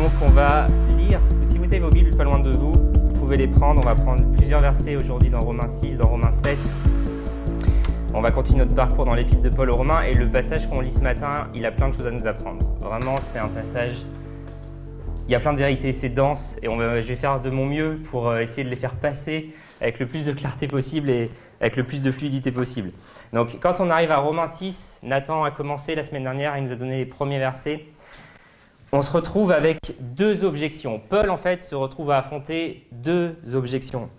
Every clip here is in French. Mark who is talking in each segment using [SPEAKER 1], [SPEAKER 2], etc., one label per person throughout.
[SPEAKER 1] Donc on va lire, si vous avez vos Bibles pas loin de vous, vous pouvez les prendre. On va prendre plusieurs versets aujourd'hui dans Romains 6, dans Romains 7. On va continuer notre parcours dans l'épître de Paul aux Romains et le passage qu'on lit ce matin, il a plein de choses à nous apprendre. Vraiment, c'est un passage, il y a plein de vérités, c'est dense et je vais faire de mon mieux pour euh, essayer de les faire passer avec le plus de clarté possible et avec le plus de fluidité possible. Donc quand on arrive à Romains 6, Nathan a commencé la semaine dernière, il nous a donné les premiers versets. On se retrouve avec deux objections. Paul, en fait, se retrouve à affronter deux objections.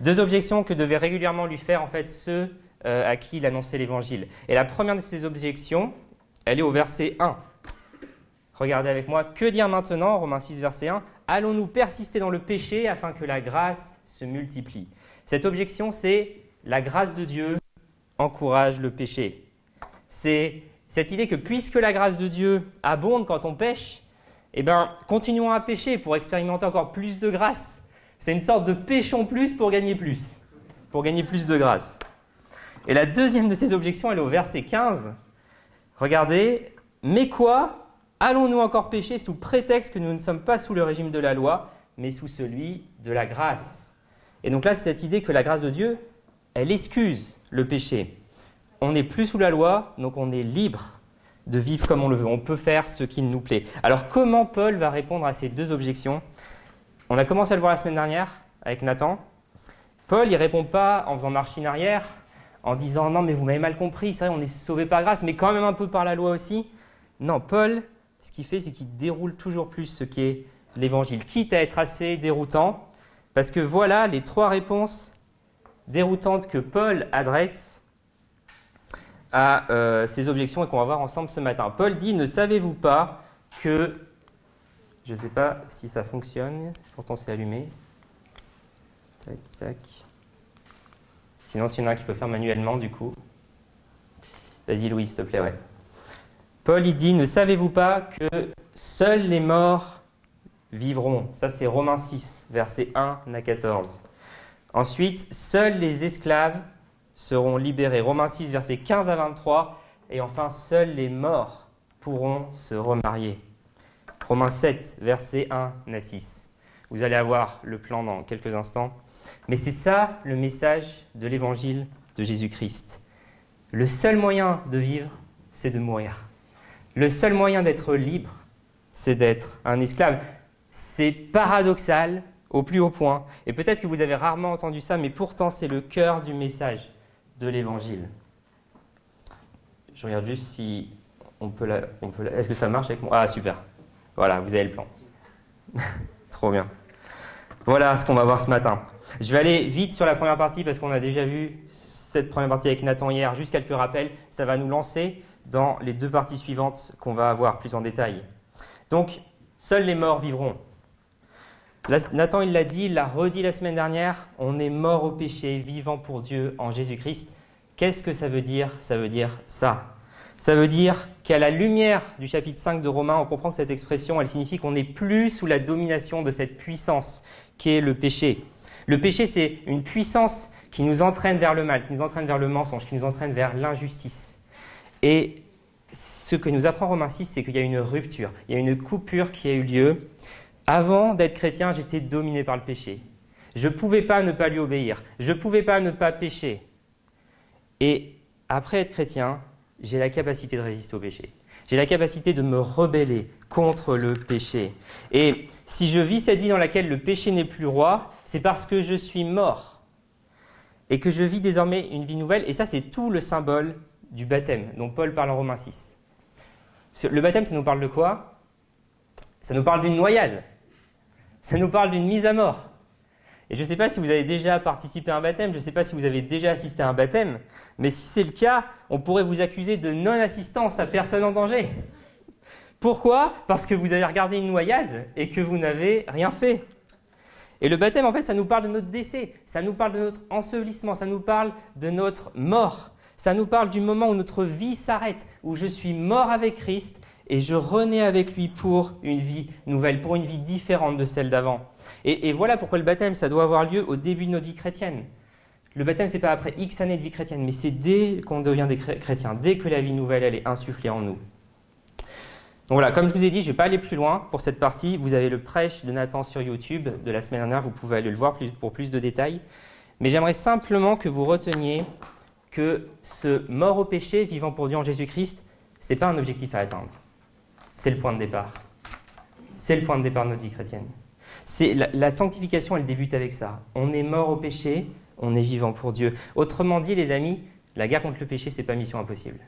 [SPEAKER 1] Deux objections que devaient régulièrement lui faire, en fait, ceux euh, à qui il annonçait l'évangile. Et la première de ces objections, elle est au verset 1. Regardez avec moi, que dire maintenant, Romains 6, verset 1 Allons-nous persister dans le péché afin que la grâce se multiplie? Cette objection, c'est la grâce de Dieu encourage le péché. C'est cette idée que puisque la grâce de Dieu abonde quand on pêche, eh bien, continuons à pécher pour expérimenter encore plus de grâce. C'est une sorte de péchons plus pour gagner plus, pour gagner plus de grâce. Et la deuxième de ces objections, elle est au verset 15. Regardez, mais quoi Allons-nous encore pécher sous prétexte que nous ne sommes pas sous le régime de la loi, mais sous celui de la grâce? Et donc là, c'est cette idée que la grâce de Dieu, elle excuse le péché. On n'est plus sous la loi, donc on est libre de vivre comme on le veut. On peut faire ce qui nous plaît. Alors comment Paul va répondre à ces deux objections? On a commencé à le voir la semaine dernière avec Nathan. Paul, il répond pas en faisant marche arrière, en disant non mais vous m'avez mal compris, c'est vrai on est sauvé par grâce, mais quand même un peu par la loi aussi. Non, Paul, ce qu'il fait, c'est qu'il déroule toujours plus ce qu'est l'évangile, quitte à être assez déroutant, parce que voilà les trois réponses déroutantes que Paul adresse à euh, ces objections et qu'on va voir ensemble ce matin. Paul dit, ne savez-vous pas que... Je ne sais pas si ça fonctionne, pourtant c'est allumé. Tac, tac. Sinon, s'il y en a un qui peut faire manuellement, du coup. Vas-y, Louis, s'il te plaît. Paul, dit, ne savez-vous pas que seuls les morts vivront? Ça, c'est Romains 6, versets 1 à 14. Ensuite, seuls les esclaves seront libérés. Romains 6, versets 15 à 23. Et enfin, seuls les morts pourront se remarier. Romains 7, versets 1 à 6. Vous allez avoir le plan dans quelques instants. Mais c'est ça le message de l'évangile de Jésus-Christ. Le seul moyen de vivre, c'est de mourir. Le seul moyen d'être libre, c'est d'être un esclave. C'est paradoxal, au plus haut point. Et peut-être que vous avez rarement entendu ça, mais pourtant c'est le cœur du message de l'Évangile. Je regarde juste si on peut la... Est-ce que ça marche avec moi? Ah super. Voilà, vous avez le plan. Trop bien. Voilà ce qu'on va voir ce matin. Je vais aller vite sur la première partie parce qu'on a déjà vu cette première partie avec Nathan hier. Juste quelques rappels. Ça va nous lancer dans les deux parties suivantes qu'on va avoir plus en détail. Donc, seuls les morts vivront. Nathan, il l'a dit, il l'a redit la semaine dernière, on est mort au péché, vivant pour Dieu en Jésus-Christ. Qu'est-ce que ça veut dire? Ça veut dire ça. Ça veut dire qu'à la lumière du chapitre 5 de Romains, on comprend que cette expression, elle signifie qu'on n'est plus sous la domination de cette puissance qui est le péché. Le péché, c'est une puissance qui nous entraîne vers le mal, qui nous entraîne vers le mensonge, qui nous entraîne vers l'injustice. Et ce que nous apprend Romains 6, c'est qu'il y a une rupture, il y a une coupure qui a eu lieu avant d'être chrétien, j'étais dominé par le péché. Je ne pouvais pas ne pas lui obéir. Je ne pouvais pas ne pas pécher. Et après être chrétien, j'ai la capacité de résister au péché. J'ai la capacité de me rebeller contre le péché. Et si je vis cette vie dans laquelle le péché n'est plus roi, c'est parce que je suis mort. Et que je vis désormais une vie nouvelle. Et ça, c'est tout le symbole du baptême dont Paul parle en Romains 6. Le baptême, ça nous parle de quoi? Ça nous parle d'une noyade ça nous parle d'une mise à mort. Et je ne sais pas si vous avez déjà participé à un baptême, je ne sais pas si vous avez déjà assisté à un baptême, mais si c'est le cas, on pourrait vous accuser de non-assistance à personne en danger. Pourquoi? Parce que vous avez regardé une noyade et que vous n'avez rien fait. Et le baptême, en fait, ça nous parle de notre décès, ça nous parle de notre ensevelissement, ça nous parle de notre mort, ça nous parle du moment où notre vie s'arrête, où je suis mort avec Christ et je renais avec lui pour une vie nouvelle, pour une vie différente de celle d'avant. Et, voilà pourquoi le baptême, ça doit avoir lieu au début de notre vie chrétienne. Le baptême, c'est pas après X années de vie chrétienne, mais c'est dès qu'on devient des chrétiens, dès que la vie nouvelle, elle est insufflée en nous. Donc voilà, comme je vous ai dit, je ne vais pas aller plus loin pour cette partie. Vous avez le prêche de Nathan sur YouTube de la semaine dernière, vous pouvez aller le voir pour plus de détails. Mais j'aimerais simplement que vous reteniez que ce mort au péché, vivant pour Dieu en Jésus-Christ, ce n'est pas un objectif à atteindre. C'est le point de départ. C'est le point de départ de notre vie chrétienne. C'est la, sanctification, elle débute avec ça. On est mort au péché, on est vivant pour Dieu. Autrement dit, les amis, la guerre contre le péché, c'est pas mission impossible.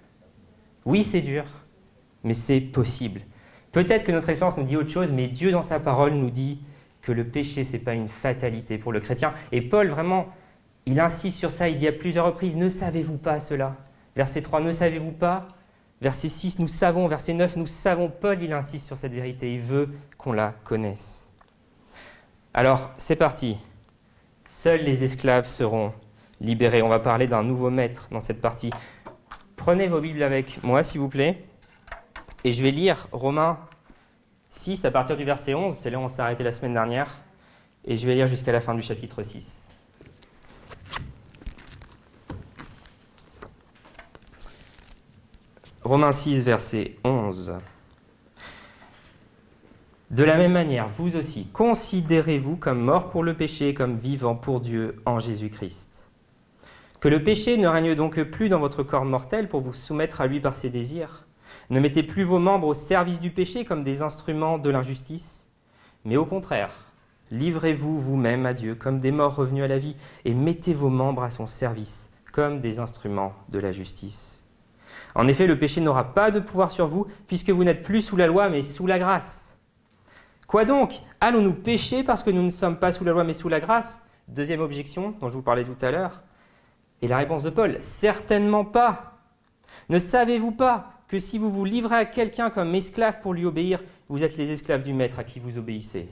[SPEAKER 1] Oui, c'est dur, mais c'est possible. Peut-être que notre expérience nous dit autre chose, mais Dieu dans sa parole nous dit que le péché, ce n'est pas une fatalité pour le chrétien. Et Paul, vraiment, il insiste sur ça, il dit à plusieurs reprises, ne savez-vous pas cela? Verset 3, ne savez-vous pas Verset 6, nous savons. Verset 9, nous savons. Paul, il insiste sur cette vérité, il veut qu'on la connaisse. Alors, c'est parti. Seuls les esclaves seront libérés. On va parler d'un nouveau maître dans cette partie. Prenez vos Bibles avec moi, s'il vous plaît. Et je vais lire Romains 6 à partir du verset 11. C'est là où on s'est arrêté la semaine dernière. Et je vais lire jusqu'à la fin du chapitre 6. Romains 6, verset 11. De la même manière, vous aussi, considérez-vous comme mort pour le péché, comme vivant pour Dieu en Jésus-Christ. Que le péché ne règne donc plus dans votre corps mortel pour vous soumettre à lui par ses désirs. Ne mettez plus vos membres au service du péché comme des instruments de l'injustice, mais au contraire, livrez-vous vous-même à Dieu comme des morts revenus à la vie et mettez vos membres à son service comme des instruments de la justice. En effet, le péché n'aura pas de pouvoir sur vous, puisque vous n'êtes plus sous la loi, mais sous la grâce. Quoi donc? Allons-nous pécher parce que nous ne sommes pas sous la loi, mais sous la grâce? Deuxième objection dont je vous parlais tout à l'heure. Et la réponse de Paul, certainement pas. Ne savez-vous pas que si vous vous livrez à quelqu'un comme esclave pour lui obéir, vous êtes les esclaves du maître à qui vous obéissez?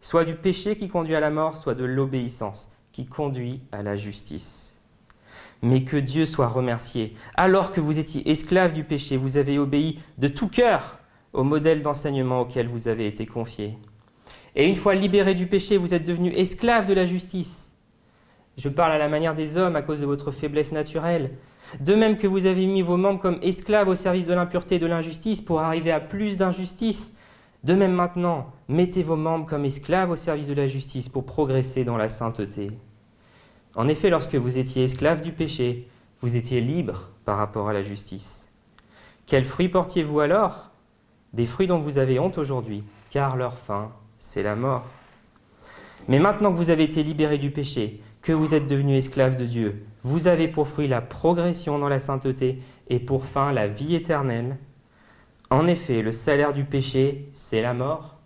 [SPEAKER 1] Soit du péché qui conduit à la mort, soit de l'obéissance qui conduit à la justice mais que Dieu soit remercié. Alors que vous étiez esclave du péché, vous avez obéi de tout cœur au modèle d'enseignement auquel vous avez été confié. Et une fois libéré du péché, vous êtes devenu esclave de la justice. Je parle à la manière des hommes à cause de votre faiblesse naturelle. De même que vous avez mis vos membres comme esclaves au service de l'impureté et de l'injustice pour arriver à plus d'injustice, de même maintenant, mettez vos membres comme esclaves au service de la justice pour progresser dans la sainteté. En effet, lorsque vous étiez esclave du péché, vous étiez libre par rapport à la justice. Quels fruits portiez-vous alors? Des fruits dont vous avez honte aujourd'hui, car leur fin, c'est la mort. Mais maintenant que vous avez été libéré du péché, que vous êtes devenu esclave de Dieu, vous avez pour fruit la progression dans la sainteté et pour fin la vie éternelle. En effet, le salaire du péché, c'est la mort,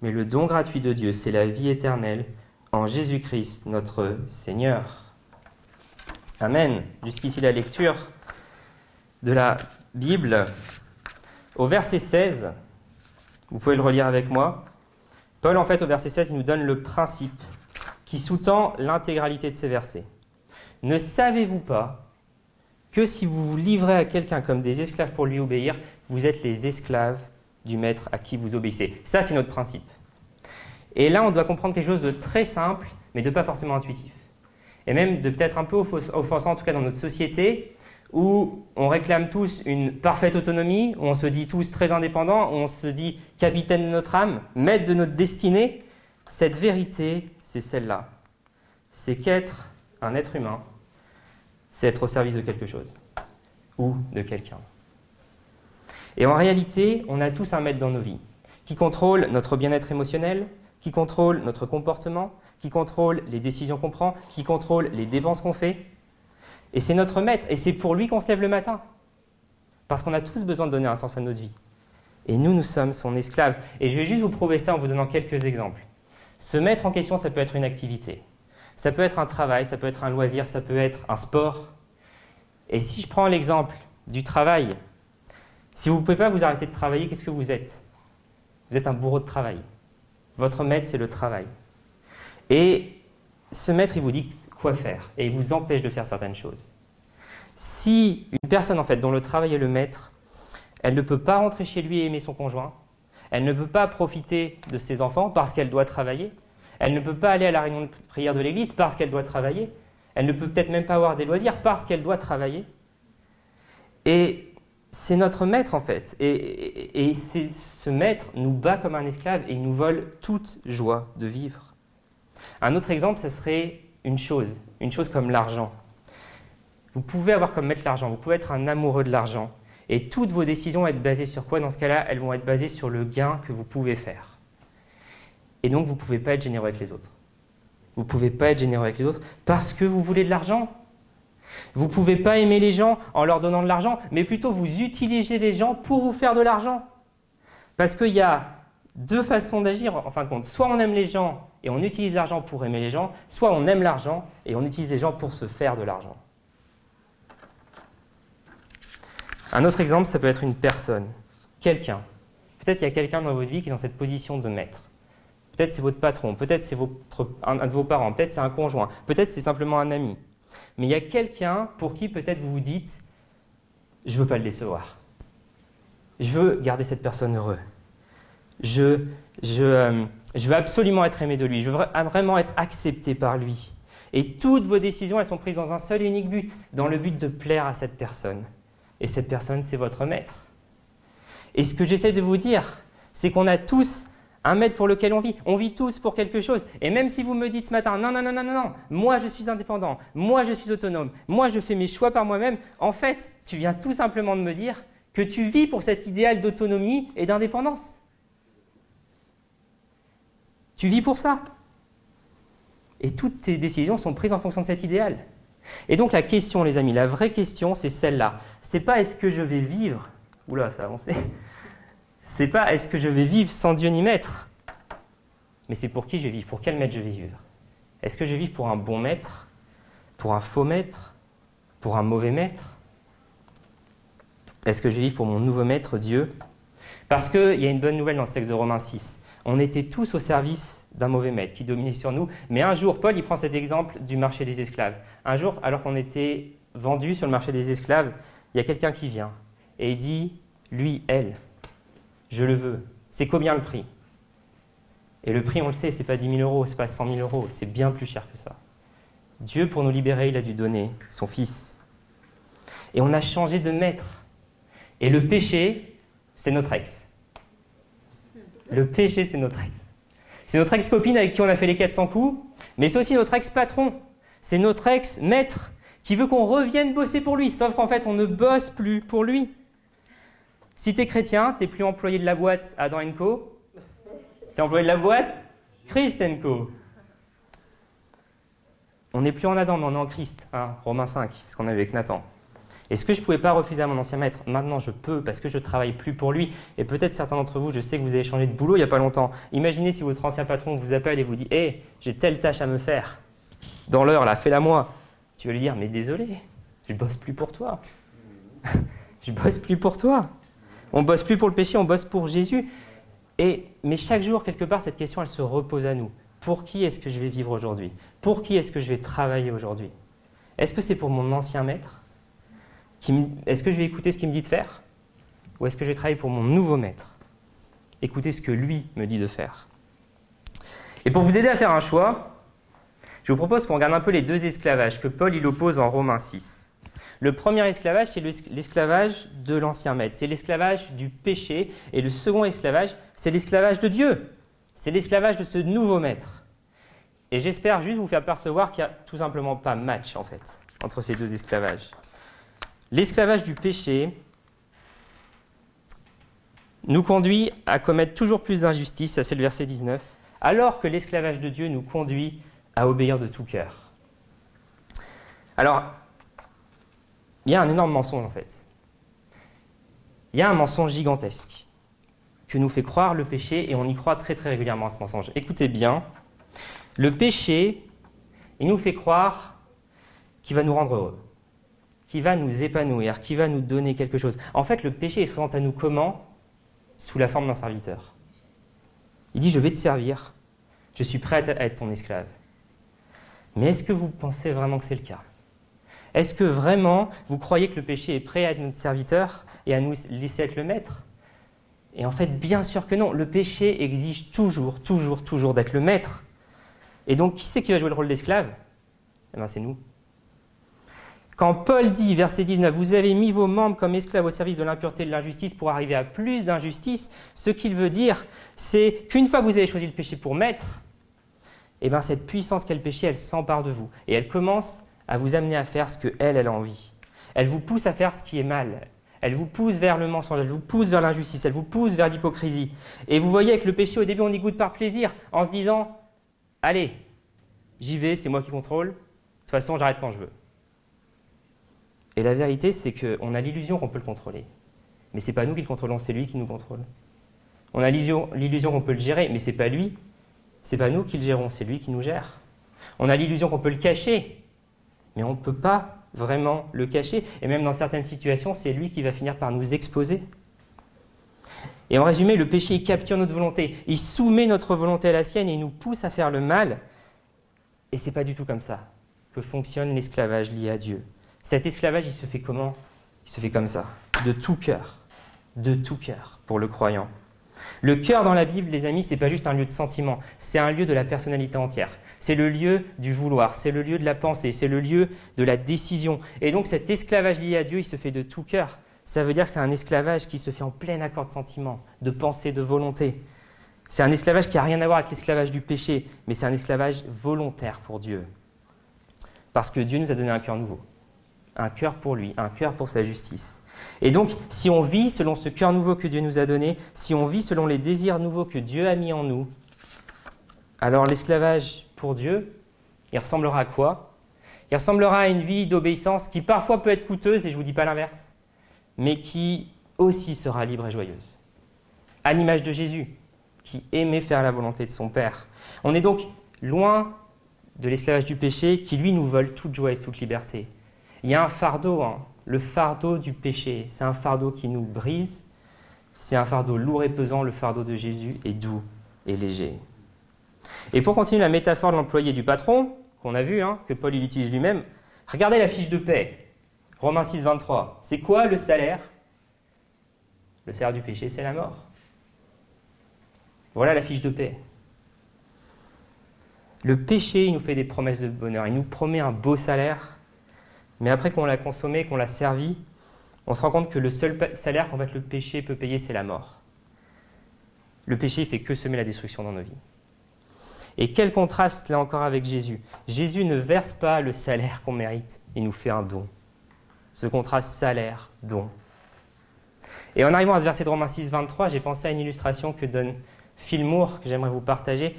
[SPEAKER 1] mais le don gratuit de Dieu, c'est la vie éternelle Jésus-Christ notre Seigneur. Amen. Jusqu'ici la lecture de la Bible. Au verset 16, vous pouvez le relire avec moi. Paul, en fait, au verset 16, il nous donne le principe qui sous-tend l'intégralité de ces versets. Ne savez-vous pas que si vous vous livrez à quelqu'un comme des esclaves pour lui obéir, vous êtes les esclaves du maître à qui vous obéissez? Ça, c'est notre principe. Et là, on doit comprendre quelque chose de très simple, mais de pas forcément intuitif. Et même de peut-être un peu offensant, en tout cas dans notre société, où on réclame tous une parfaite autonomie, où on se dit tous très indépendants, où on se dit capitaine de notre âme, maître de notre destinée. Cette vérité, c'est celle-là. C'est qu'être un être humain, c'est être au service de quelque chose ou de quelqu'un. Et en réalité, on a tous un maître dans nos vies qui contrôle notre bien-être émotionnel, qui contrôle notre comportement, qui contrôle les décisions qu'on prend, qui contrôle les dépenses qu'on fait. Et c'est notre maître, et c'est pour lui qu'on se lève le matin. Parce qu'on a tous besoin de donner un sens à notre vie. Et nous, nous sommes son esclave. Et je vais juste vous prouver ça en vous donnant quelques exemples. Se mettre en question, ça peut être une activité. Ça peut être un travail, ça peut être un loisir, ça peut être un sport. Et si je prends l'exemple du travail, si vous ne pouvez pas vous arrêter de travailler, qu'est-ce que vous êtes? Vous êtes un bourreau de travail. Votre maître, c'est le travail. Et ce maître, il vous dit quoi faire et il vous empêche de faire certaines choses. Si une personne, en fait, dont le travail est le maître, elle ne peut pas rentrer chez lui et aimer son conjoint, elle ne peut pas profiter de ses enfants parce qu'elle doit travailler, elle ne peut pas aller à la réunion de prière de l'église parce qu'elle doit travailler, elle ne peut peut-être même pas avoir des loisirs parce qu'elle doit travailler. C'est notre maître en fait. Et, ce maître nous bat comme un esclave et il nous vole toute joie de vivre. Un autre exemple, ce serait une chose, une chose comme l'argent. Vous pouvez avoir comme maître l'argent, vous pouvez être un amoureux de l'argent. Et toutes vos décisions vont être basées sur quoi Dans ce cas-là, elles vont être basées sur le gain que vous pouvez faire. Et donc, vous ne pouvez pas être généreux avec les autres. Vous ne pouvez pas être généreux avec les autres parce que vous voulez de l'argent? Vous ne pouvez pas aimer les gens en leur donnant de l'argent, mais plutôt vous utilisez les gens pour vous faire de l'argent. Parce qu'il y a deux façons d'agir en fin de compte. Soit on aime les gens et on utilise l'argent pour aimer les gens, soit on aime l'argent et on utilise les gens pour se faire de l'argent. Un autre exemple, ça peut être une personne, quelqu'un. Peut-être il y a quelqu'un dans votre vie qui est dans cette position de maître. Peut-être c'est votre patron, peut-être c'est un de vos parents, peut-être c'est un conjoint, peut-être c'est simplement un ami. Mais il y a quelqu'un pour qui peut-être vous vous dites, je ne veux pas le décevoir. Je veux garder cette personne heureux. Je, je, euh, je veux absolument être aimé de lui. Je veux vraiment être accepté par lui. Et toutes vos décisions, elles sont prises dans un seul et unique but, dans le but de plaire à cette personne. Et cette personne, c'est votre maître. Et ce que j'essaie de vous dire, c'est qu'on a tous un maître pour lequel on vit. On vit tous pour quelque chose. Et même si vous me dites ce matin, non, non, non, non, non, non, moi je suis indépendant, moi je suis autonome, moi je fais mes choix par moi-même, en fait, tu viens tout simplement de me dire que tu vis pour cet idéal d'autonomie et d'indépendance. Tu vis pour ça. Et toutes tes décisions sont prises en fonction de cet idéal. Et donc la question, les amis, la vraie question, c'est celle-là. C'est pas est-ce que je vais vivre. Oula, ça a avancé c'est pas est-ce que je vais vivre sans Dieu ni maître, mais c'est pour qui je vais vivre, pour quel maître je vais vivre? Est-ce que je vais vivre pour un bon maître, pour un faux maître, pour un mauvais maître? Est-ce que je vais vivre pour mon nouveau maître, Dieu? Parce qu'il y a une bonne nouvelle dans ce texte de Romains 6. On était tous au service d'un mauvais maître qui dominait sur nous. Mais un jour, Paul, il prend cet exemple du marché des esclaves. Un jour, alors qu'on était vendus sur le marché des esclaves, il y a quelqu'un qui vient et il dit, lui, elle, je le veux. C'est combien le prix? Et le prix, on le sait, c'est pas 10 000 euros, c'est pas 100 000 euros, c'est bien plus cher que ça. Dieu, pour nous libérer, il a dû donner son Fils. Et on a changé de maître. Et le péché, c'est notre ex. Le péché, c'est notre ex. C'est notre ex-copine avec qui on a fait les 400 coups, mais c'est aussi notre ex-patron. C'est notre ex-maître qui veut qu'on revienne bosser pour lui, sauf qu'en fait, on ne bosse plus pour lui. Si tu chrétien, tu plus employé de la boîte Adam Co. Tu es employé de la boîte? Christ Co. On n'est plus en Adam, mais on est en Christ. Hein, Romains 5, ce qu'on a vu avec Nathan. Est-ce que je ne pouvais pas refuser à mon ancien maître? Maintenant, je peux parce que je travaille plus pour lui. Et peut-être certains d'entre vous, je sais que vous avez changé de boulot il n'y a pas longtemps. Imaginez si votre ancien patron vous appelle et vous dit Hé, j'ai telle tâche à me faire. Dans l'heure, là, fais-la moi. Tu vas lui dire Mais désolé, je bosse plus pour toi. je bosse plus pour toi. On bosse plus pour le péché, on bosse pour Jésus. Et, mais chaque jour, quelque part, cette question, elle se repose à nous. Pour qui est-ce que je vais vivre aujourd'hui? Pour qui est-ce que je vais travailler aujourd'hui? Est-ce que c'est pour mon ancien maître Est-ce que je vais écouter ce qu'il me dit de faire? Ou est-ce que je vais travailler pour mon nouveau maître? Écouter ce que lui me dit de faire. Et pour vous aider à faire un choix, je vous propose qu'on regarde un peu les deux esclavages que Paul il oppose en Romains 6. Le premier esclavage, c'est l'esclavage de l'ancien maître, c'est l'esclavage du péché, et le second esclavage, c'est l'esclavage de Dieu, c'est l'esclavage de ce nouveau maître. Et j'espère juste vous faire percevoir qu'il n'y a tout simplement pas match, en fait, entre ces deux esclavages. L'esclavage du péché nous conduit à commettre toujours plus d'injustices, ça c'est le verset 19, alors que l'esclavage de Dieu nous conduit à obéir de tout cœur. Alors, il y a un énorme mensonge en fait. Il y a un mensonge gigantesque que nous fait croire le péché et on y croit très très régulièrement à ce mensonge. Écoutez bien, le péché, il nous fait croire qu'il va nous rendre heureux, qu'il va nous épanouir, qu'il va nous donner quelque chose. En fait, le péché il se présente à nous comment? Sous la forme d'un serviteur. Il dit, je vais te servir, je suis prêt à être ton esclave. Mais est-ce que vous pensez vraiment que c'est le cas? Est-ce que vraiment vous croyez que le péché est prêt à être notre serviteur et à nous laisser être le maître? Et en fait, bien sûr que non. Le péché exige toujours, toujours, toujours d'être le maître. Et donc, qui c'est qui va jouer le rôle d'esclave? Eh bien, c'est nous. Quand Paul dit, verset 19, vous avez mis vos membres comme esclaves au service de l'impureté et de l'injustice pour arriver à plus d'injustice, ce qu'il veut dire, c'est qu'une fois que vous avez choisi le péché pour maître, eh bien cette puissance qu'est le péché, elle s'empare de vous. Et elle commence à vous amener à faire ce que elle, a envie. Elle vous pousse à faire ce qui est mal. Elle vous pousse vers le mensonge, elle vous pousse vers l'injustice, elle vous pousse vers l'hypocrisie. Et vous voyez avec le péché, au début, on y goûte par plaisir, en se disant, allez, j'y vais, c'est moi qui contrôle, de toute façon, j'arrête quand je veux. Et la vérité, c'est qu'on a l'illusion qu'on peut le contrôler. Mais ce n'est pas nous qui le contrôlons, c'est lui qui nous contrôle. On a l'illusion qu'on peut le gérer, mais ce n'est pas lui, c'est pas nous qui le gérons, c'est lui qui nous gère. On a l'illusion qu'on peut le cacher, mais on ne peut pas vraiment le cacher. Et même dans certaines situations, c'est lui qui va finir par nous exposer. Et en résumé, le péché capture notre volonté, il soumet notre volonté à la sienne et il nous pousse à faire le mal. Et c'est pas du tout comme ça que fonctionne l'esclavage lié à Dieu. Cet esclavage, il se fait comment? Il se fait comme ça, de tout cœur, de tout cœur pour le croyant. Le cœur dans la Bible, les amis, c'est pas juste un lieu de sentiment, c'est un lieu de la personnalité entière. C'est le lieu du vouloir, c'est le lieu de la pensée, c'est le lieu de la décision. Et donc cet esclavage lié à Dieu, il se fait de tout cœur. Ça veut dire que c'est un esclavage qui se fait en plein accord de sentiment, de pensée, de volonté. C'est un esclavage qui n'a rien à voir avec l'esclavage du péché, mais c'est un esclavage volontaire pour Dieu. Parce que Dieu nous a donné un cœur nouveau un cœur pour lui, un cœur pour sa justice. Et donc, si on vit selon ce cœur nouveau que Dieu nous a donné, si on vit selon les désirs nouveaux que Dieu a mis en nous, alors l'esclavage pour Dieu, il ressemblera à quoi? Il ressemblera à une vie d'obéissance qui parfois peut être coûteuse, et je ne vous dis pas l'inverse, mais qui aussi sera libre et joyeuse. À l'image de Jésus, qui aimait faire la volonté de son Père. On est donc loin de l'esclavage du péché qui, lui, nous vole toute joie et toute liberté. Il y a un fardeau, hein. le fardeau du péché. C'est un fardeau qui nous brise. C'est un fardeau lourd et pesant. Le fardeau de Jésus est doux et léger. Et pour continuer la métaphore de l'employé du patron, qu'on a vu, hein, que Paul il utilise lui-même, regardez la fiche de paix. Romains 6, 23. C'est quoi le salaire? Le salaire du péché, c'est la mort. Voilà la fiche de paix. Le péché, il nous fait des promesses de bonheur. Il nous promet un beau salaire, mais après qu'on l'a consommé, qu'on l'a servi, on se rend compte que le seul salaire qu'en fait le péché peut payer, c'est la mort. Le péché ne fait que semer la destruction dans nos vies. Et quel contraste là encore avec Jésus. Jésus ne verse pas le salaire qu'on mérite, il nous fait un don. Ce contraste salaire-don. Et en arrivant à ce verset de Romains 6, 23, j'ai pensé à une illustration que donne Phil Moore, que j'aimerais vous partager.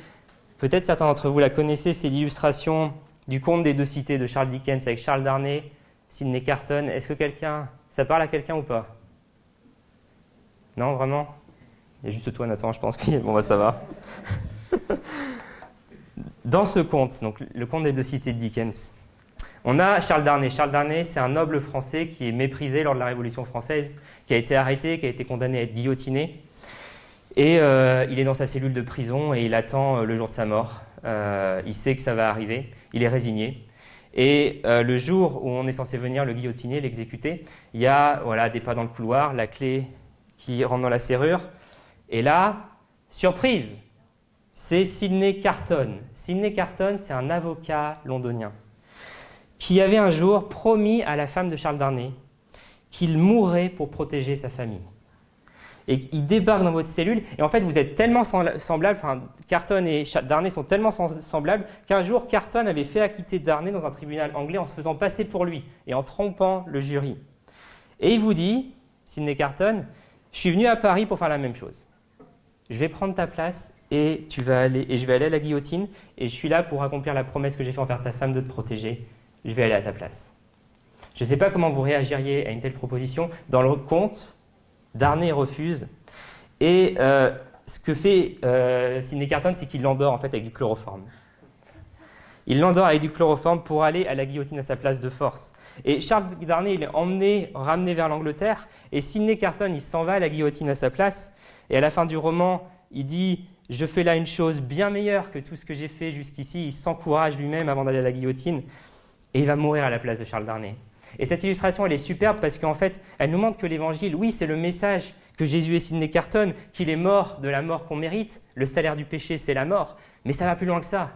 [SPEAKER 1] Peut-être certains d'entre vous la connaissez, c'est l'illustration du conte des deux cités de Charles Dickens avec Charles Darnay, Sidney Carton. Est-ce que quelqu'un, ça parle à quelqu'un ou pas? Non, vraiment? Il y a juste toi, Nathan, je pense que bon, bah, ça va. Dans ce conte, donc le conte des deux cités de Dickens, on a Charles Darnay. Charles Darnay, c'est un noble français qui est méprisé lors de la Révolution française, qui a été arrêté, qui a été condamné à être guillotiné. Et euh, il est dans sa cellule de prison et il attend euh, le jour de sa mort. Euh, il sait que ça va arriver, il est résigné. Et le jour où on est censé venir le guillotiner, l'exécuter, il y a voilà, des pas dans le couloir, la clé qui rentre dans la serrure. Et là, surprise, c'est Sidney Carton. Sidney Carton, c'est un avocat londonien qui avait un jour promis à la femme de Charles Darnay qu'il mourrait pour protéger sa famille et il débarque dans votre cellule. Et en fait, vous êtes tellement semblables, enfin, Carton et Darnay sont tellement semblables qu'un jour, Carton avait fait acquitter Darnay dans un tribunal anglais en se faisant passer pour lui et en trompant le jury. Et il vous dit, Sidney Carton, je suis venu à Paris pour faire la même chose. Je vais prendre ta place et tu vas aller et je vais aller à la guillotine et je suis là pour accomplir la promesse que j'ai fait envers ta femme de te protéger. Je vais aller à ta place. Je ne sais pas comment vous réagiriez à une telle proposition. Dans le conte, Darnay refuse. Et euh, ce que fait euh, Sidney Carton, c'est qu'il l'endort en fait avec du chloroforme. Il l'endort avec du chloroforme pour aller à la guillotine à sa place de force. Et Charles Darnay, il est emmené, ramené vers l'Angleterre, et Sidney Carton, il s'en va à la guillotine à sa place. Et à la fin du roman, il dit Je fais là une chose bien meilleure que tout ce que j'ai fait jusqu'ici. Il s'encourage lui-même avant d'aller à la guillotine, et il va mourir à la place de Charles Darnay. Et cette illustration, elle est superbe parce qu'en fait, elle nous montre que l'évangile, oui, c'est le message que Jésus est Sidney Carton, qu'il est mort de la mort qu'on mérite. Le salaire du péché, c'est la mort. Mais ça va plus loin que ça.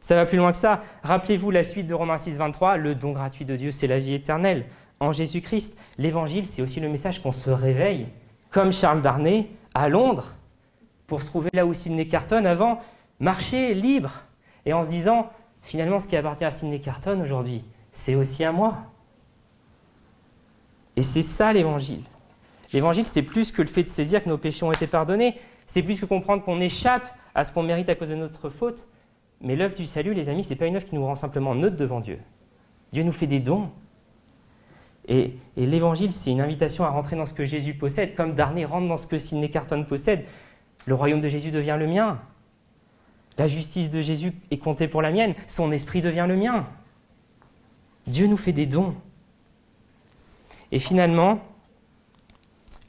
[SPEAKER 1] Ça va plus loin que ça. Rappelez-vous la suite de Romains 6, 23. Le don gratuit de Dieu, c'est la vie éternelle en Jésus-Christ. L'évangile, c'est aussi le message qu'on se réveille, comme Charles Darnay, à Londres, pour se trouver là où Sidney Carton avant, marcher libre, et en se disant, finalement, ce qui appartient à Sidney Carton aujourd'hui, c'est aussi à moi. Et c'est ça l'évangile. L'évangile, c'est plus que le fait de saisir que nos péchés ont été pardonnés, c'est plus que comprendre qu'on échappe à ce qu'on mérite à cause de notre faute. Mais l'œuvre du salut, les amis, ce n'est pas une œuvre qui nous rend simplement neutres devant Dieu. Dieu nous fait des dons. Et, l'évangile, c'est une invitation à rentrer dans ce que Jésus possède, comme Darnay rentre dans ce que Sidney Carton possède. Le royaume de Jésus devient le mien. La justice de Jésus est comptée pour la mienne. Son esprit devient le mien. Dieu nous fait des dons. Et finalement,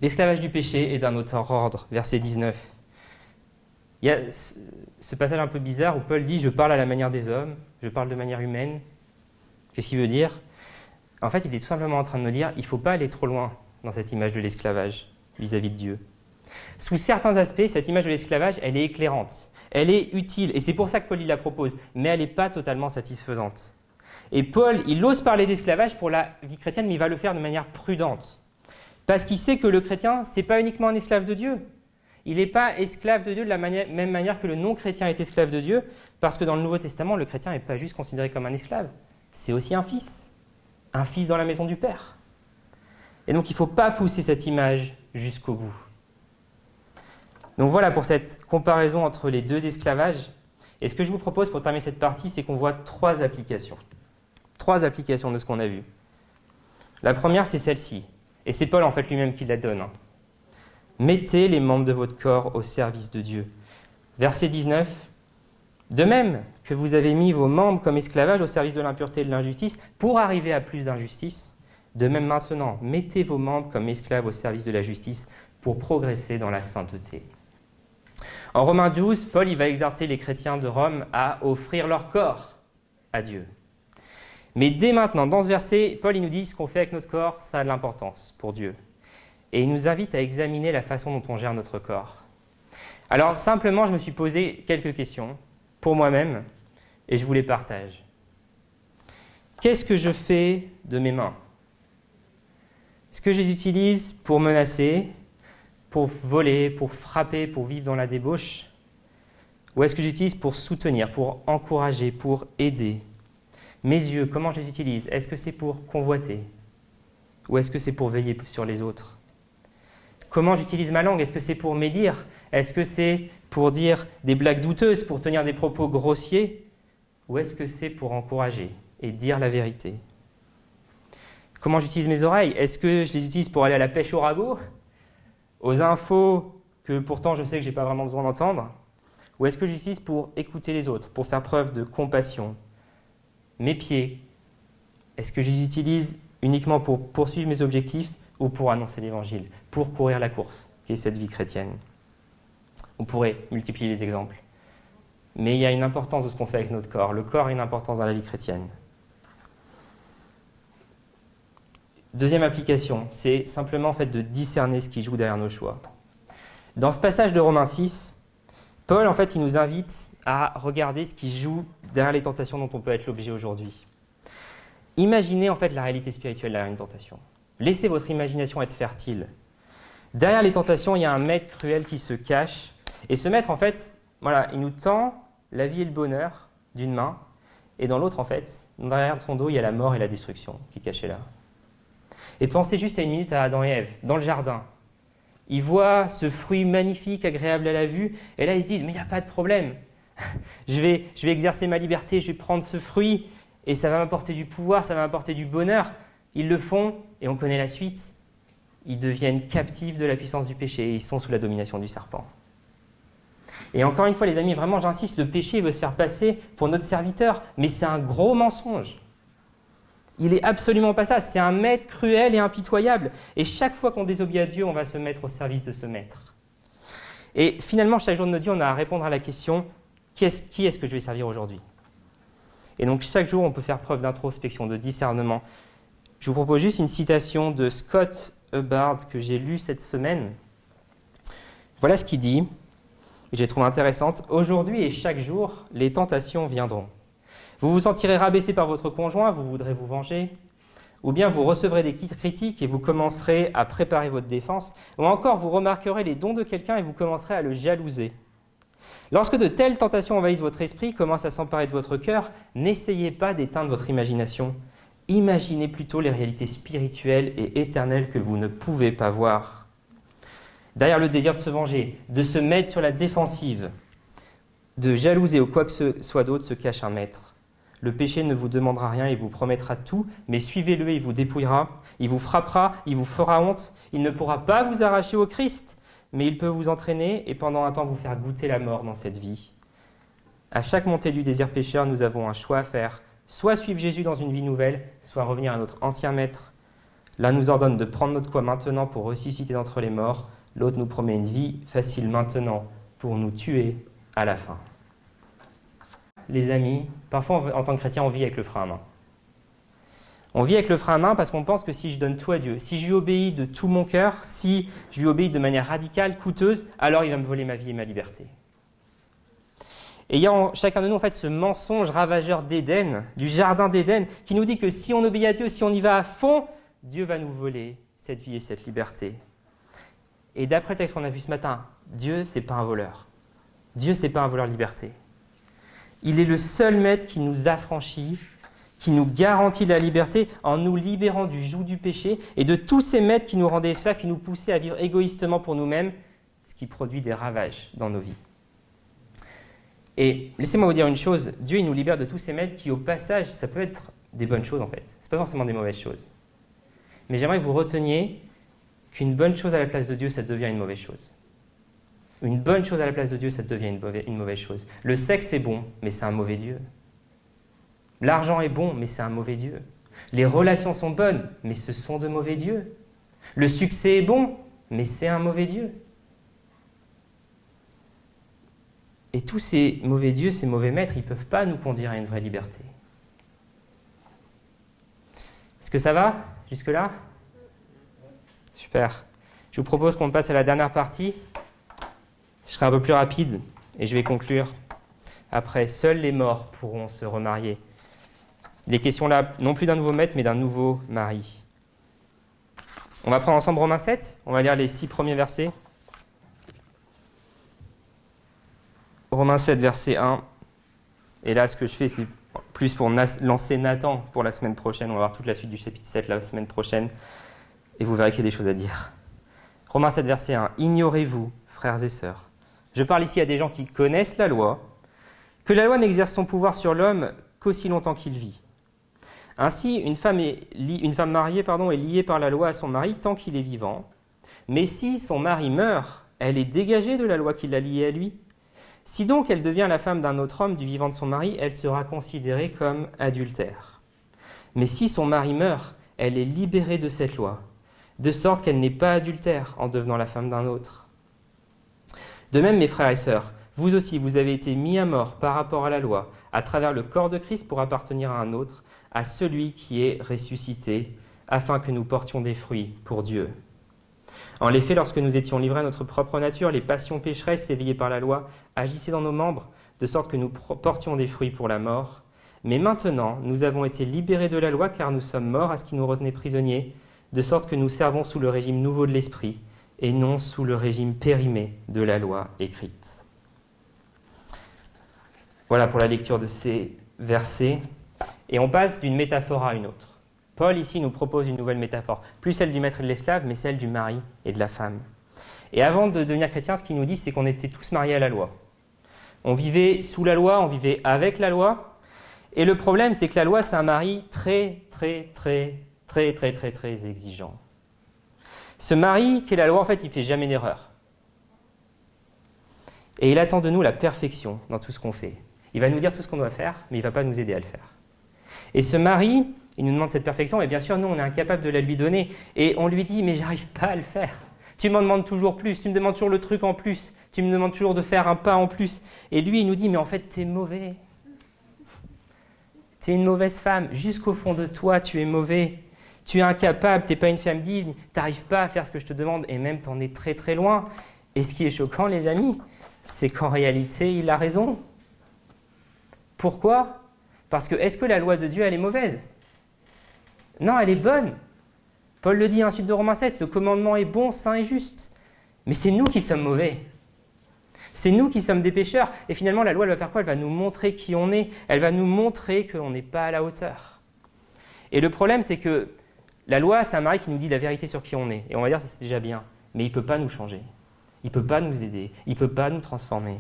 [SPEAKER 1] l'esclavage du péché est d'un autre ordre, verset 19. Il y a ce passage un peu bizarre où Paul dit Je parle à la manière des hommes, je parle de manière humaine. Qu'est-ce qu'il veut dire? En fait, il est tout simplement en train de nous dire Il ne faut pas aller trop loin dans cette image de l'esclavage vis-à-vis de Dieu. Sous certains aspects, cette image de l'esclavage, elle est éclairante, elle est utile, et c'est pour ça que Paul la propose, mais elle n'est pas totalement satisfaisante. Et Paul, il ose parler d'esclavage pour la vie chrétienne, mais il va le faire de manière prudente. Parce qu'il sait que le chrétien, ce n'est pas uniquement un esclave de Dieu. Il n'est pas esclave de Dieu de la même manière que le non-chrétien est esclave de Dieu, parce que dans le Nouveau Testament, le chrétien n'est pas juste considéré comme un esclave, c'est aussi un fils, un fils dans la maison du Père. Et donc il ne faut pas pousser cette image jusqu'au bout. Donc voilà pour cette comparaison entre les deux esclavages. Et ce que je vous propose pour terminer cette partie, c'est qu'on voit trois applications. Trois applications de ce qu'on a vu. La première, c'est celle-ci. Et c'est Paul en fait lui-même qui la donne. Mettez les membres de votre corps au service de Dieu. Verset 19. De même que vous avez mis vos membres comme esclavages au service de l'impureté et de l'injustice pour arriver à plus d'injustice, de même maintenant, mettez vos membres comme esclaves au service de la justice pour progresser dans la sainteté. En Romains 12, Paul il va exhorter les chrétiens de Rome à offrir leur corps à Dieu. Mais dès maintenant, dans ce verset, Paul nous dit ce qu'on fait avec notre corps, ça a de l'importance pour Dieu et il nous invite à examiner la façon dont on gère notre corps. Alors simplement, je me suis posé quelques questions pour moi-même et je vous les partage. Qu'est-ce que je fais de mes mains? Est-ce que je les utilise pour menacer, pour voler, pour frapper, pour vivre dans la débauche? Ou est-ce que j'utilise pour soutenir, pour encourager, pour aider? Mes yeux, comment je les utilise? Est-ce que c'est pour convoiter? Ou est-ce que c'est pour veiller sur les autres? Comment j'utilise ma langue? Est-ce que c'est pour médire? Est-ce que c'est pour dire des blagues douteuses, pour tenir des propos grossiers? Ou est-ce que c'est pour encourager et dire la vérité? Comment j'utilise mes oreilles? Est-ce que je les utilise pour aller à la pêche au ragot Aux infos que pourtant je sais que je n'ai pas vraiment besoin d'entendre Ou est-ce que j'utilise pour écouter les autres, pour faire preuve de compassion? Mes pieds, est-ce que je les utilise uniquement pour poursuivre mes objectifs ou pour annoncer l'évangile, pour courir la course, qui est cette vie chrétienne? On pourrait multiplier les exemples. Mais il y a une importance de ce qu'on fait avec notre corps. Le corps a une importance dans la vie chrétienne. Deuxième application, c'est simplement en fait de discerner ce qui joue derrière nos choix. Dans ce passage de Romains 6, Paul en fait il nous invite à regarder ce qui joue derrière les tentations dont on peut être l'objet aujourd'hui. Imaginez en fait la réalité spirituelle derrière une tentation. Laissez votre imagination être fertile. Derrière les tentations, il y a un maître cruel qui se cache. Et ce maître, en fait, voilà, il nous tend la vie et le bonheur d'une main, et dans l'autre, en fait, derrière son dos, il y a la mort et la destruction qui est cachée là. Et pensez juste à une minute à Adam et Ève, dans le jardin. Ils voient ce fruit magnifique, agréable à la vue, et là ils se disent, mais il n'y a pas de problème. je, vais, je vais exercer ma liberté, je vais prendre ce fruit, et ça va m'apporter du pouvoir, ça va m'apporter du bonheur. Ils le font, et on connaît la suite. Ils deviennent captifs de la puissance du péché, et ils sont sous la domination du serpent. Et encore une fois, les amis, vraiment, j'insiste, le péché veut se faire passer pour notre serviteur, mais c'est un gros mensonge. Il est absolument pas ça. C'est un maître cruel et impitoyable. Et chaque fois qu'on désobéit à Dieu, on va se mettre au service de ce maître. Et finalement, chaque jour de notre vie, on a à répondre à la question qui est-ce que je vais servir aujourd'hui? Et donc, chaque jour, on peut faire preuve d'introspection, de discernement, je vous propose juste une citation de Scott Hubbard que j'ai lu cette semaine. Voilà ce qu'il dit, et j'ai trouvé intéressante. Aujourd'hui et chaque jour, les tentations viendront. Vous vous sentirez rabaissé par votre conjoint, vous voudrez vous venger. Ou bien vous recevrez des critiques et vous commencerez à préparer votre défense. Ou encore vous remarquerez les dons de quelqu'un et vous commencerez à le jalouser. Lorsque de telles tentations envahissent votre esprit, commencent à s'emparer de votre cœur, n'essayez pas d'éteindre votre imagination. Imaginez plutôt les réalités spirituelles et éternelles que vous ne pouvez pas voir. Derrière le désir de se venger, de se mettre sur la défensive, de jalouser ou quoi que ce soit d'autre se cache un maître. Le péché ne vous demandera rien, il vous promettra tout, mais suivez-le et il vous dépouillera, il vous frappera, il vous fera honte, il ne pourra pas vous arracher au Christ, mais il peut vous entraîner et pendant un temps vous faire goûter la mort dans cette vie. À chaque montée du désir pécheur, nous avons un choix à faire, soit suivre Jésus dans une vie nouvelle, soit revenir à notre ancien maître. L'un nous ordonne de prendre notre croix maintenant pour ressusciter d'entre les morts, l'autre nous promet une vie facile maintenant pour nous tuer à la fin. Les amis, parfois en tant que chrétien, on vit avec le frein à main. On vit avec le frein à main parce qu'on pense que si je donne tout à Dieu, si je lui obéis de tout mon cœur, si je lui obéis de manière radicale, coûteuse, alors il va me voler ma vie et ma liberté. Et il y a en chacun de nous en fait ce mensonge ravageur d'Éden, du jardin d'Éden, qui nous dit que si on obéit à Dieu, si on y va à fond, Dieu va nous voler cette vie et cette liberté. Et d'après le texte qu'on a vu ce matin, Dieu, c'est pas un voleur. Dieu, c'est pas un voleur de liberté. Il est le seul maître qui nous affranchit qui nous garantit la liberté en nous libérant du joug du péché et de tous ces maîtres qui nous rendaient esclaves, qui nous poussaient à vivre égoïstement pour nous-mêmes, ce qui produit des ravages dans nos vies. Et laissez-moi vous dire une chose, Dieu nous libère de tous ces maîtres qui au passage, ça peut être des bonnes choses en fait, ce pas forcément des mauvaises choses. Mais j'aimerais que vous reteniez qu'une bonne chose à la place de Dieu, ça devient une mauvaise chose. Une bonne chose à la place de Dieu, ça devient une mauvaise chose. Le sexe est bon, mais c'est un mauvais Dieu. L'argent est bon, mais c'est un mauvais Dieu. Les relations sont bonnes, mais ce sont de mauvais dieux. Le succès est bon, mais c'est un mauvais Dieu. Et tous ces mauvais dieux, ces mauvais maîtres, ils ne peuvent pas nous conduire à une vraie liberté. Est-ce que ça va jusque-là? Super. Je vous propose qu'on passe à la dernière partie. Je serai un peu plus rapide et je vais conclure. Après, seuls les morts pourront se remarier. Il est question là non plus d'un nouveau maître, mais d'un nouveau mari. On va prendre ensemble Romains 7, on va lire les six premiers versets. Romains 7, verset 1. Et là, ce que je fais, c'est plus pour lancer Nathan pour la semaine prochaine. On va voir toute la suite du chapitre 7 la semaine prochaine. Et vous verrez qu'il y a des choses à dire. Romains 7, verset 1. Ignorez-vous, frères et sœurs. Je parle ici à des gens qui connaissent la loi, que la loi n'exerce son pouvoir sur l'homme qu'aussi longtemps qu'il vit. Ainsi, une femme, mariée est liée par la loi à son mari tant qu'il est vivant. Mais si son mari meurt, elle est dégagée de la loi qui l'a liée à lui. Si donc elle devient la femme d'un autre homme du vivant de son mari, elle sera considérée comme adultère. Mais si son mari meurt, elle est libérée de cette loi, de sorte qu'elle n'est pas adultère en devenant la femme d'un autre. De même, mes frères et sœurs, vous aussi, vous avez été mis à mort par rapport à la loi, à travers le corps de Christ pour appartenir à un autre, à celui qui est ressuscité, afin que nous portions des fruits pour Dieu. En effet, lorsque nous étions livrés à notre propre nature, les passions pécheresses éveillées par la loi agissaient dans nos membres, de sorte que nous portions des fruits pour la mort. Mais maintenant, nous avons été libérés de la loi car nous sommes morts à ce qui nous retenait prisonniers, de sorte que nous servons sous le régime nouveau de l'Esprit et non sous le régime périmé de la loi écrite. Voilà pour la lecture de ces versets. Et on passe d'une métaphore à une autre. Paul ici nous propose une nouvelle métaphore, plus celle du maître et de l'esclave, mais celle du mari et de la femme. Et avant de devenir chrétien, ce qu'il nous dit, c'est qu'on était tous mariés à la loi. On vivait sous la loi, on vivait avec la loi. Et le problème, c'est que la loi, c'est un mari très, très, très, très, très, très, très exigeant. Ce mari qui est la loi, en fait, il fait jamais d'erreur. Et il attend de nous la perfection dans tout ce qu'on fait. Il va nous dire tout ce qu'on doit faire, mais il ne va pas nous aider à le faire. Et ce mari, il nous demande cette perfection, et bien sûr, nous, on est incapable de la lui donner. Et on lui dit, mais j'arrive pas à le faire. Tu m'en demandes toujours plus, tu me demandes toujours le truc en plus, tu me demandes toujours de faire un pas en plus. Et lui, il nous dit, mais en fait, tu es mauvais. Tu es une mauvaise femme. Jusqu'au fond de toi, tu es mauvais. Tu es incapable, tu n'es pas une femme digne, tu n'arrives pas à faire ce que je te demande, et même tu en es très très loin. Et ce qui est choquant, les amis, c'est qu'en réalité, il a raison. Pourquoi? Parce que est-ce que la loi de Dieu, elle est mauvaise? Non, elle est bonne. Paul le dit ensuite de Romains 7, le commandement est bon, saint et juste. Mais c'est nous qui sommes mauvais. C'est nous qui sommes des pécheurs. Et finalement, la loi, elle va faire quoi? Elle va nous montrer qui on est. Elle va nous montrer qu'on n'est pas à la hauteur. Et le problème, c'est que la loi, c'est un mari qui nous dit la vérité sur qui on est. Et on va dire que c'est déjà bien. Mais il ne peut pas nous changer. Il ne peut pas nous aider. Il ne peut pas nous transformer.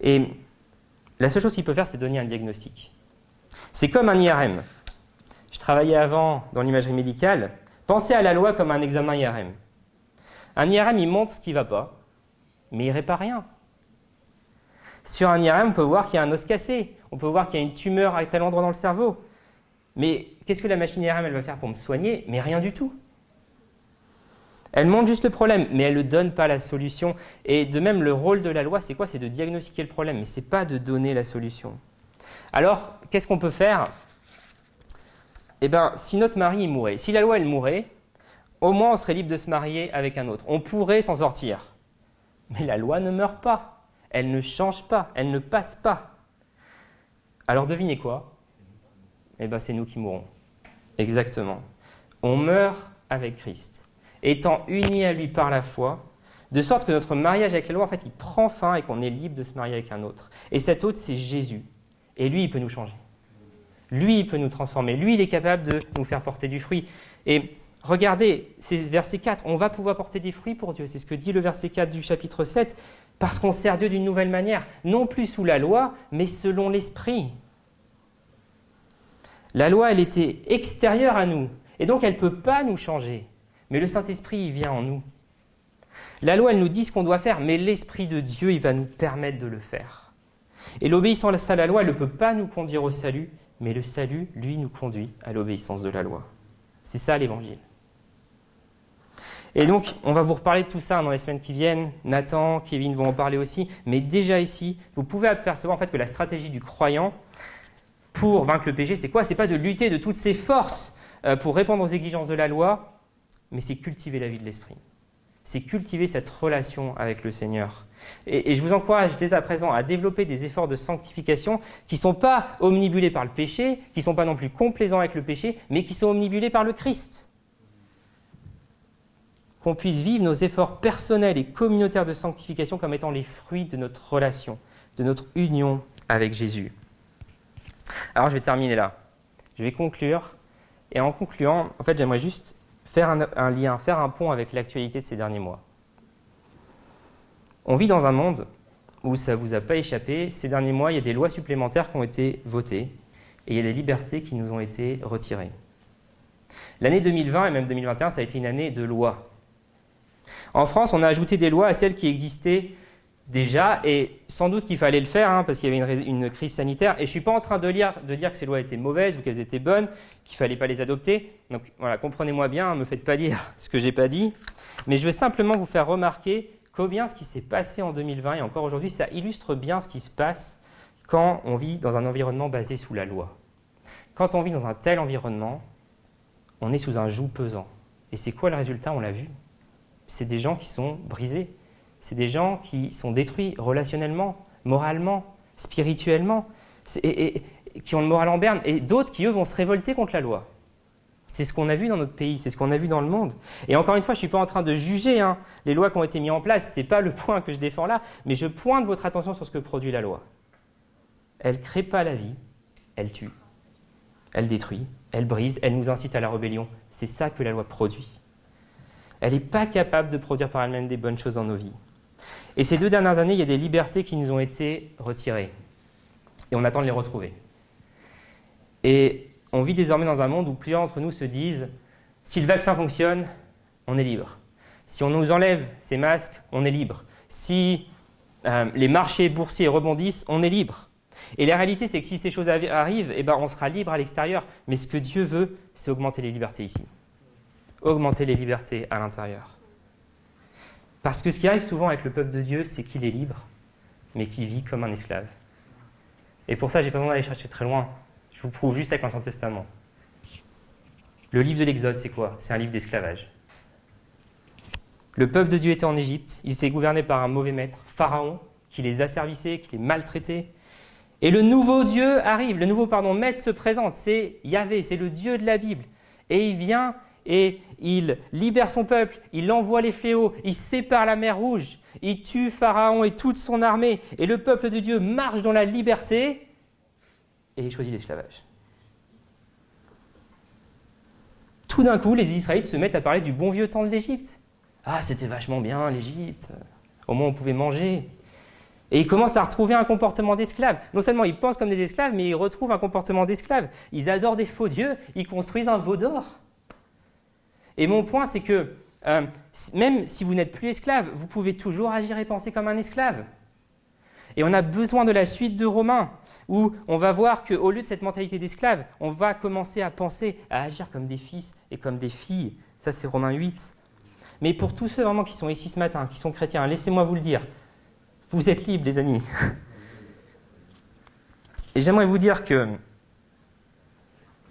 [SPEAKER 1] Et la seule chose qu'il peut faire, c'est donner un diagnostic. C'est comme un IRM. Je travaillais avant dans l'imagerie médicale. Pensez à la loi comme un examen IRM. Un IRM, il montre ce qui ne va pas, mais il répare rien. Sur un IRM, on peut voir qu'il y a un os cassé, on peut voir qu'il y a une tumeur à tel endroit dans le cerveau. Mais qu'est-ce que la machine IRM elle va faire pour me soigner? Mais rien du tout. Elle montre juste le problème, mais elle ne donne pas la solution. Et de même, le rôle de la loi, c'est quoi? C'est de diagnostiquer le problème, mais ce n'est pas de donner la solution. Alors, qu'est-ce qu'on peut faire? Eh bien, si notre mari mourait, si la loi elle mourait, au moins on serait libre de se marier avec un autre. On pourrait s'en sortir. Mais la loi ne meurt pas. Elle ne change pas. Elle ne passe pas. Alors devinez quoi? Eh bien, c'est nous qui mourrons. Exactement. On meurt avec Christ, étant unis à lui par la foi, de sorte que notre mariage avec la loi, en fait, il prend fin et qu'on est libre de se marier avec un autre. Et cet autre, c'est Jésus. Et lui, il peut nous changer. Lui, il peut nous transformer. Lui, il est capable de nous faire porter du fruit. Et Regardez, c'est verset 4, on va pouvoir porter des fruits pour Dieu. C'est ce que dit le verset 4 du chapitre 7, parce qu'on sert Dieu d'une nouvelle manière, non plus sous la loi, mais selon l'Esprit. La loi, elle était extérieure à nous, et donc elle ne peut pas nous changer. Mais le Saint-Esprit, il vient en nous. La loi, elle nous dit ce qu'on doit faire, mais l'Esprit de Dieu, il va nous permettre de le faire. Et l'obéissance à la loi, elle ne peut pas nous conduire au salut, mais le salut, lui, nous conduit à l'obéissance de la loi. C'est ça l'évangile. Et donc, on va vous reparler de tout ça dans les semaines qui viennent. Nathan, Kevin vont en parler aussi. Mais déjà ici, vous pouvez apercevoir en fait que la stratégie du croyant pour vaincre le péché, c'est quoi? C'est pas de lutter de toutes ses forces euh, pour répondre aux exigences de la loi, mais c'est cultiver la vie de l'esprit. C'est cultiver cette relation avec le Seigneur. Et, je vous encourage dès à présent à développer des efforts de sanctification qui ne sont pas omnibulés par le péché, qui ne sont pas non plus complaisants avec le péché, mais qui sont omnibulés par le Christ qu'on puisse vivre nos efforts personnels et communautaires de sanctification comme étant les fruits de notre relation, de notre union avec Jésus. Alors je vais terminer là. Je vais conclure. Et en concluant, en fait, j'aimerais juste faire un, lien, faire un pont avec l'actualité de ces derniers mois. On vit dans un monde où ça ne vous a pas échappé. Ces derniers mois, il y a des lois supplémentaires qui ont été votées et il y a des libertés qui nous ont été retirées. L'année 2020 et même 2021, ça a été une année de lois. En France, on a ajouté des lois à celles qui existaient déjà, et sans doute qu'il fallait le faire, hein, parce qu'il y avait une, crise sanitaire. Et je ne suis pas en train de, lire, dire que ces lois étaient mauvaises ou qu'elles étaient bonnes, qu'il ne fallait pas les adopter. Donc voilà, comprenez-moi bien, ne me faites pas dire ce que je n'ai pas dit. Mais je veux simplement vous faire remarquer combien ce qui s'est passé en 2020 et encore aujourd'hui, ça illustre bien ce qui se passe quand on vit dans un environnement basé sous la loi. Quand on vit dans un tel environnement, on est sous un joug pesant. Et c'est quoi le résultat? On l'a vu c'est des gens qui sont brisés. C'est des gens qui sont détruits relationnellement, moralement, spirituellement, et, qui ont le moral en berne, et d'autres qui, eux, vont se révolter contre la loi. C'est ce qu'on a vu dans notre pays, c'est ce qu'on a vu dans le monde. Et encore une fois, je ne suis pas en train de juger hein, les lois qui ont été mises en place, ce n'est pas le point que je défends là, mais je pointe votre attention sur ce que produit la loi. Elle ne crée pas la vie, elle tue, elle détruit, elle brise, elle nous incite à la rébellion. C'est ça que la loi produit. Elle n'est pas capable de produire par elle-même des bonnes choses dans nos vies. Et ces deux dernières années, il y a des libertés qui nous ont été retirées. Et on attend de les retrouver. Et on vit désormais dans un monde où plusieurs d'entre nous se disent, si le vaccin fonctionne, on est libre. Si on nous enlève ces masques, on est libre. Si euh, les marchés boursiers rebondissent, on est libre. Et la réalité, c'est que si ces choses arrivent, eh ben, on sera libre à l'extérieur. Mais ce que Dieu veut, c'est augmenter les libertés ici augmenter les libertés à l'intérieur. Parce que ce qui arrive souvent avec le peuple de Dieu, c'est qu'il est libre, mais qu'il vit comme un esclave. Et pour ça, j'ai pas besoin d'aller chercher très loin. Je vous prouve juste avec l'Ancien Testament. Le livre de l'Exode, c'est quoi? C'est un livre d'esclavage. Le peuple de Dieu était en Égypte, ils étaient gouvernés par un mauvais maître, Pharaon, qui les asservissait, qui les maltraitait. Et le nouveau Dieu arrive, le nouveau pardon, maître se présente, c'est Yahvé, c'est le Dieu de la Bible. Et il vient et il libère son peuple, il envoie les fléaux, il sépare la mer rouge, il tue Pharaon et toute son armée, et le peuple de Dieu marche dans la liberté, et il choisit l'esclavage. Tout d'un coup, les Israélites se mettent à parler du bon vieux temps de l'Égypte. Ah, c'était vachement bien l'Égypte, au moins on pouvait manger. Et ils commencent à retrouver un comportement d'esclave. Non seulement ils pensent comme des esclaves, mais ils retrouvent un comportement d'esclave. Ils adorent des faux dieux, ils construisent un veau d'or. Et mon point, c'est que euh, même si vous n'êtes plus esclave, vous pouvez toujours agir et penser comme un esclave. Et on a besoin de la suite de Romains, où on va voir qu'au lieu de cette mentalité d'esclave, on va commencer à penser, à agir comme des fils et comme des filles. Ça, c'est Romains 8. Mais pour tous ceux vraiment qui sont ici ce matin, qui sont chrétiens, laissez-moi vous le dire, vous êtes libres, les amis. Et j'aimerais vous dire que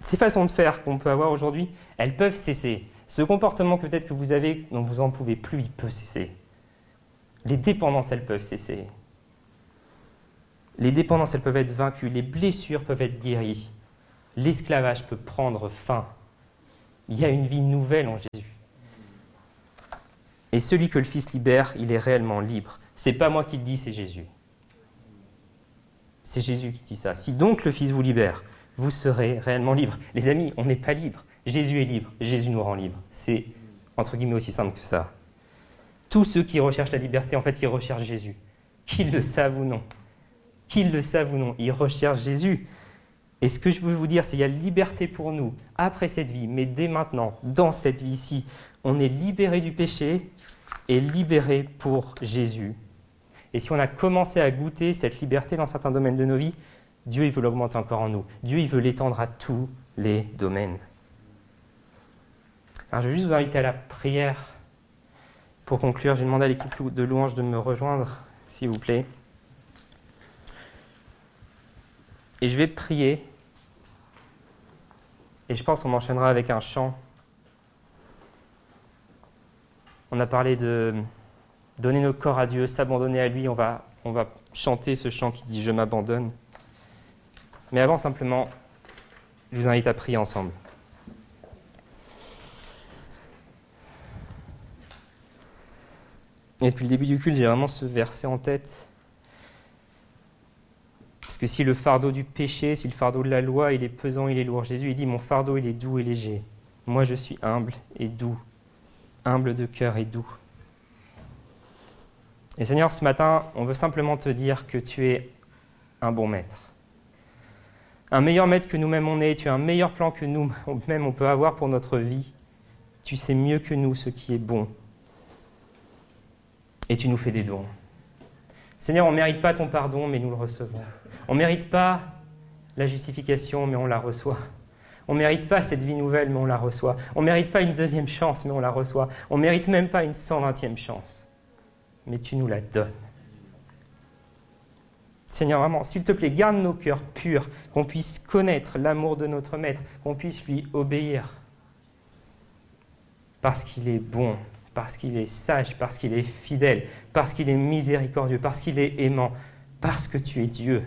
[SPEAKER 1] ces façons de faire qu'on peut avoir aujourd'hui, elles peuvent cesser. Ce comportement peut-être que vous avez, dont vous n'en pouvez plus, il peut cesser. Les dépendances, elles peuvent cesser. Les dépendances, elles peuvent être vaincues. Les blessures peuvent être guéries. L'esclavage peut prendre fin. Il y a une vie nouvelle en Jésus. Et celui que le Fils libère, il est réellement libre. C'est pas moi qui le dis, c'est Jésus. C'est Jésus qui dit ça. Si donc le Fils vous libère, vous serez réellement libre. Les amis, on n'est pas libre. Jésus est libre. Jésus nous rend libre. C'est entre guillemets aussi simple que ça. Tous ceux qui recherchent la liberté, en fait, ils recherchent Jésus. Qu'ils le savent ou non. Qu'ils le savent ou non, ils recherchent Jésus. Et ce que je veux vous dire, c'est qu'il y a liberté pour nous après cette vie, mais dès maintenant, dans cette vie-ci, on est libéré du péché et libéré pour Jésus. Et si on a commencé à goûter cette liberté dans certains domaines de nos vies, Dieu il veut l'augmenter encore en nous. Dieu il veut l'étendre à tous les domaines. Alors je vais juste vous inviter à la prière. Pour conclure, j'ai demandé à l'équipe de louange de me rejoindre, s'il vous plaît. Et je vais prier. Et je pense qu'on enchaînera avec un chant. On a parlé de donner nos corps à Dieu, s'abandonner à lui. On va, on va chanter ce chant qui dit Je m'abandonne. Mais avant, simplement, je vous invite à prier ensemble. Et depuis le début du culte, j'ai vraiment ce verset en tête. Parce que si le fardeau du péché, si le fardeau de la loi, il est pesant, il est lourd, Jésus, il dit, mon fardeau, il est doux et léger. Moi, je suis humble et doux, humble de cœur et doux. Et Seigneur, ce matin, on veut simplement te dire que tu es un bon maître. Un meilleur maître que nous-mêmes on est, tu as un meilleur plan que nous-mêmes on peut avoir pour notre vie. Tu sais mieux que nous ce qui est bon. Et tu nous fais des dons. Seigneur, on ne mérite pas ton pardon, mais nous le recevons. On ne mérite pas la justification, mais on la reçoit. On ne mérite pas cette vie nouvelle, mais on la reçoit. On ne mérite pas une deuxième chance, mais on la reçoit. On ne mérite même pas une 120e chance, mais tu nous la donnes. Seigneur, vraiment, s'il te plaît, garde nos cœurs purs, qu'on puisse connaître l'amour de notre Maître, qu'on puisse lui obéir. Parce qu'il est bon, parce qu'il est sage, parce qu'il est fidèle, parce qu'il est miséricordieux, parce qu'il est aimant, parce que tu es Dieu.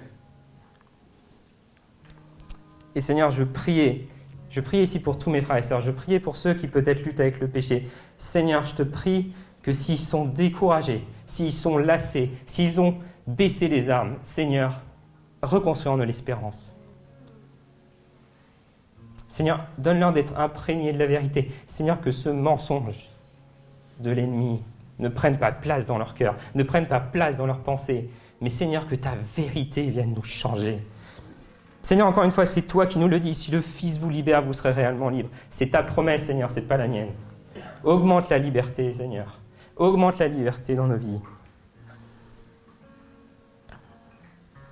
[SPEAKER 1] Et Seigneur, je priais, je prie ici pour tous mes frères et sœurs, je priais pour ceux qui peut-être luttent avec le péché. Seigneur, je te prie que s'ils sont découragés, s'ils sont lassés, s'ils ont baissé les armes, Seigneur, reconstruis en l'espérance. Seigneur, donne-leur d'être imprégnés de la vérité. Seigneur, que ce mensonge de l'ennemi ne prenne pas place dans leur cœur, ne prenne pas place dans leurs pensées. Mais Seigneur, que ta vérité vienne nous changer. Seigneur, encore une fois, c'est toi qui nous le dis. Si le Fils vous libère, vous serez réellement libre. C'est ta promesse, Seigneur, c'est pas la mienne. Augmente la liberté, Seigneur. Augmente la liberté dans nos vies.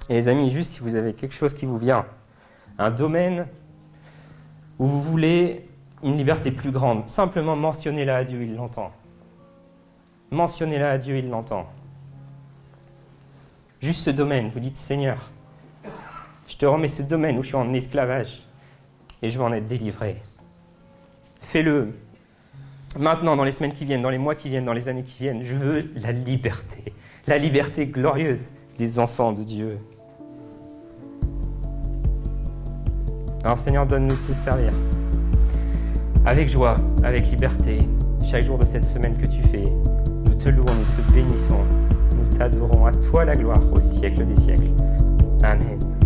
[SPEAKER 1] Et les amis, juste si vous avez quelque chose qui vous vient, un domaine où vous voulez une liberté plus grande, simplement mentionnez-la à Dieu, il l'entend. Mentionnez-la à Dieu, il l'entend. Juste ce domaine, vous dites Seigneur, je te remets ce domaine où je suis en esclavage et je veux en être délivré. Fais-le maintenant, dans les semaines qui viennent, dans les mois qui viennent, dans les années qui viennent. Je veux la liberté, la liberté glorieuse des enfants de Dieu. Alors Seigneur, donne-nous de te servir. Avec joie, avec liberté, chaque jour de cette semaine que tu fais, te louons, nous te bénissons. Nous t'adorons à toi la gloire au siècle des siècles. Amen.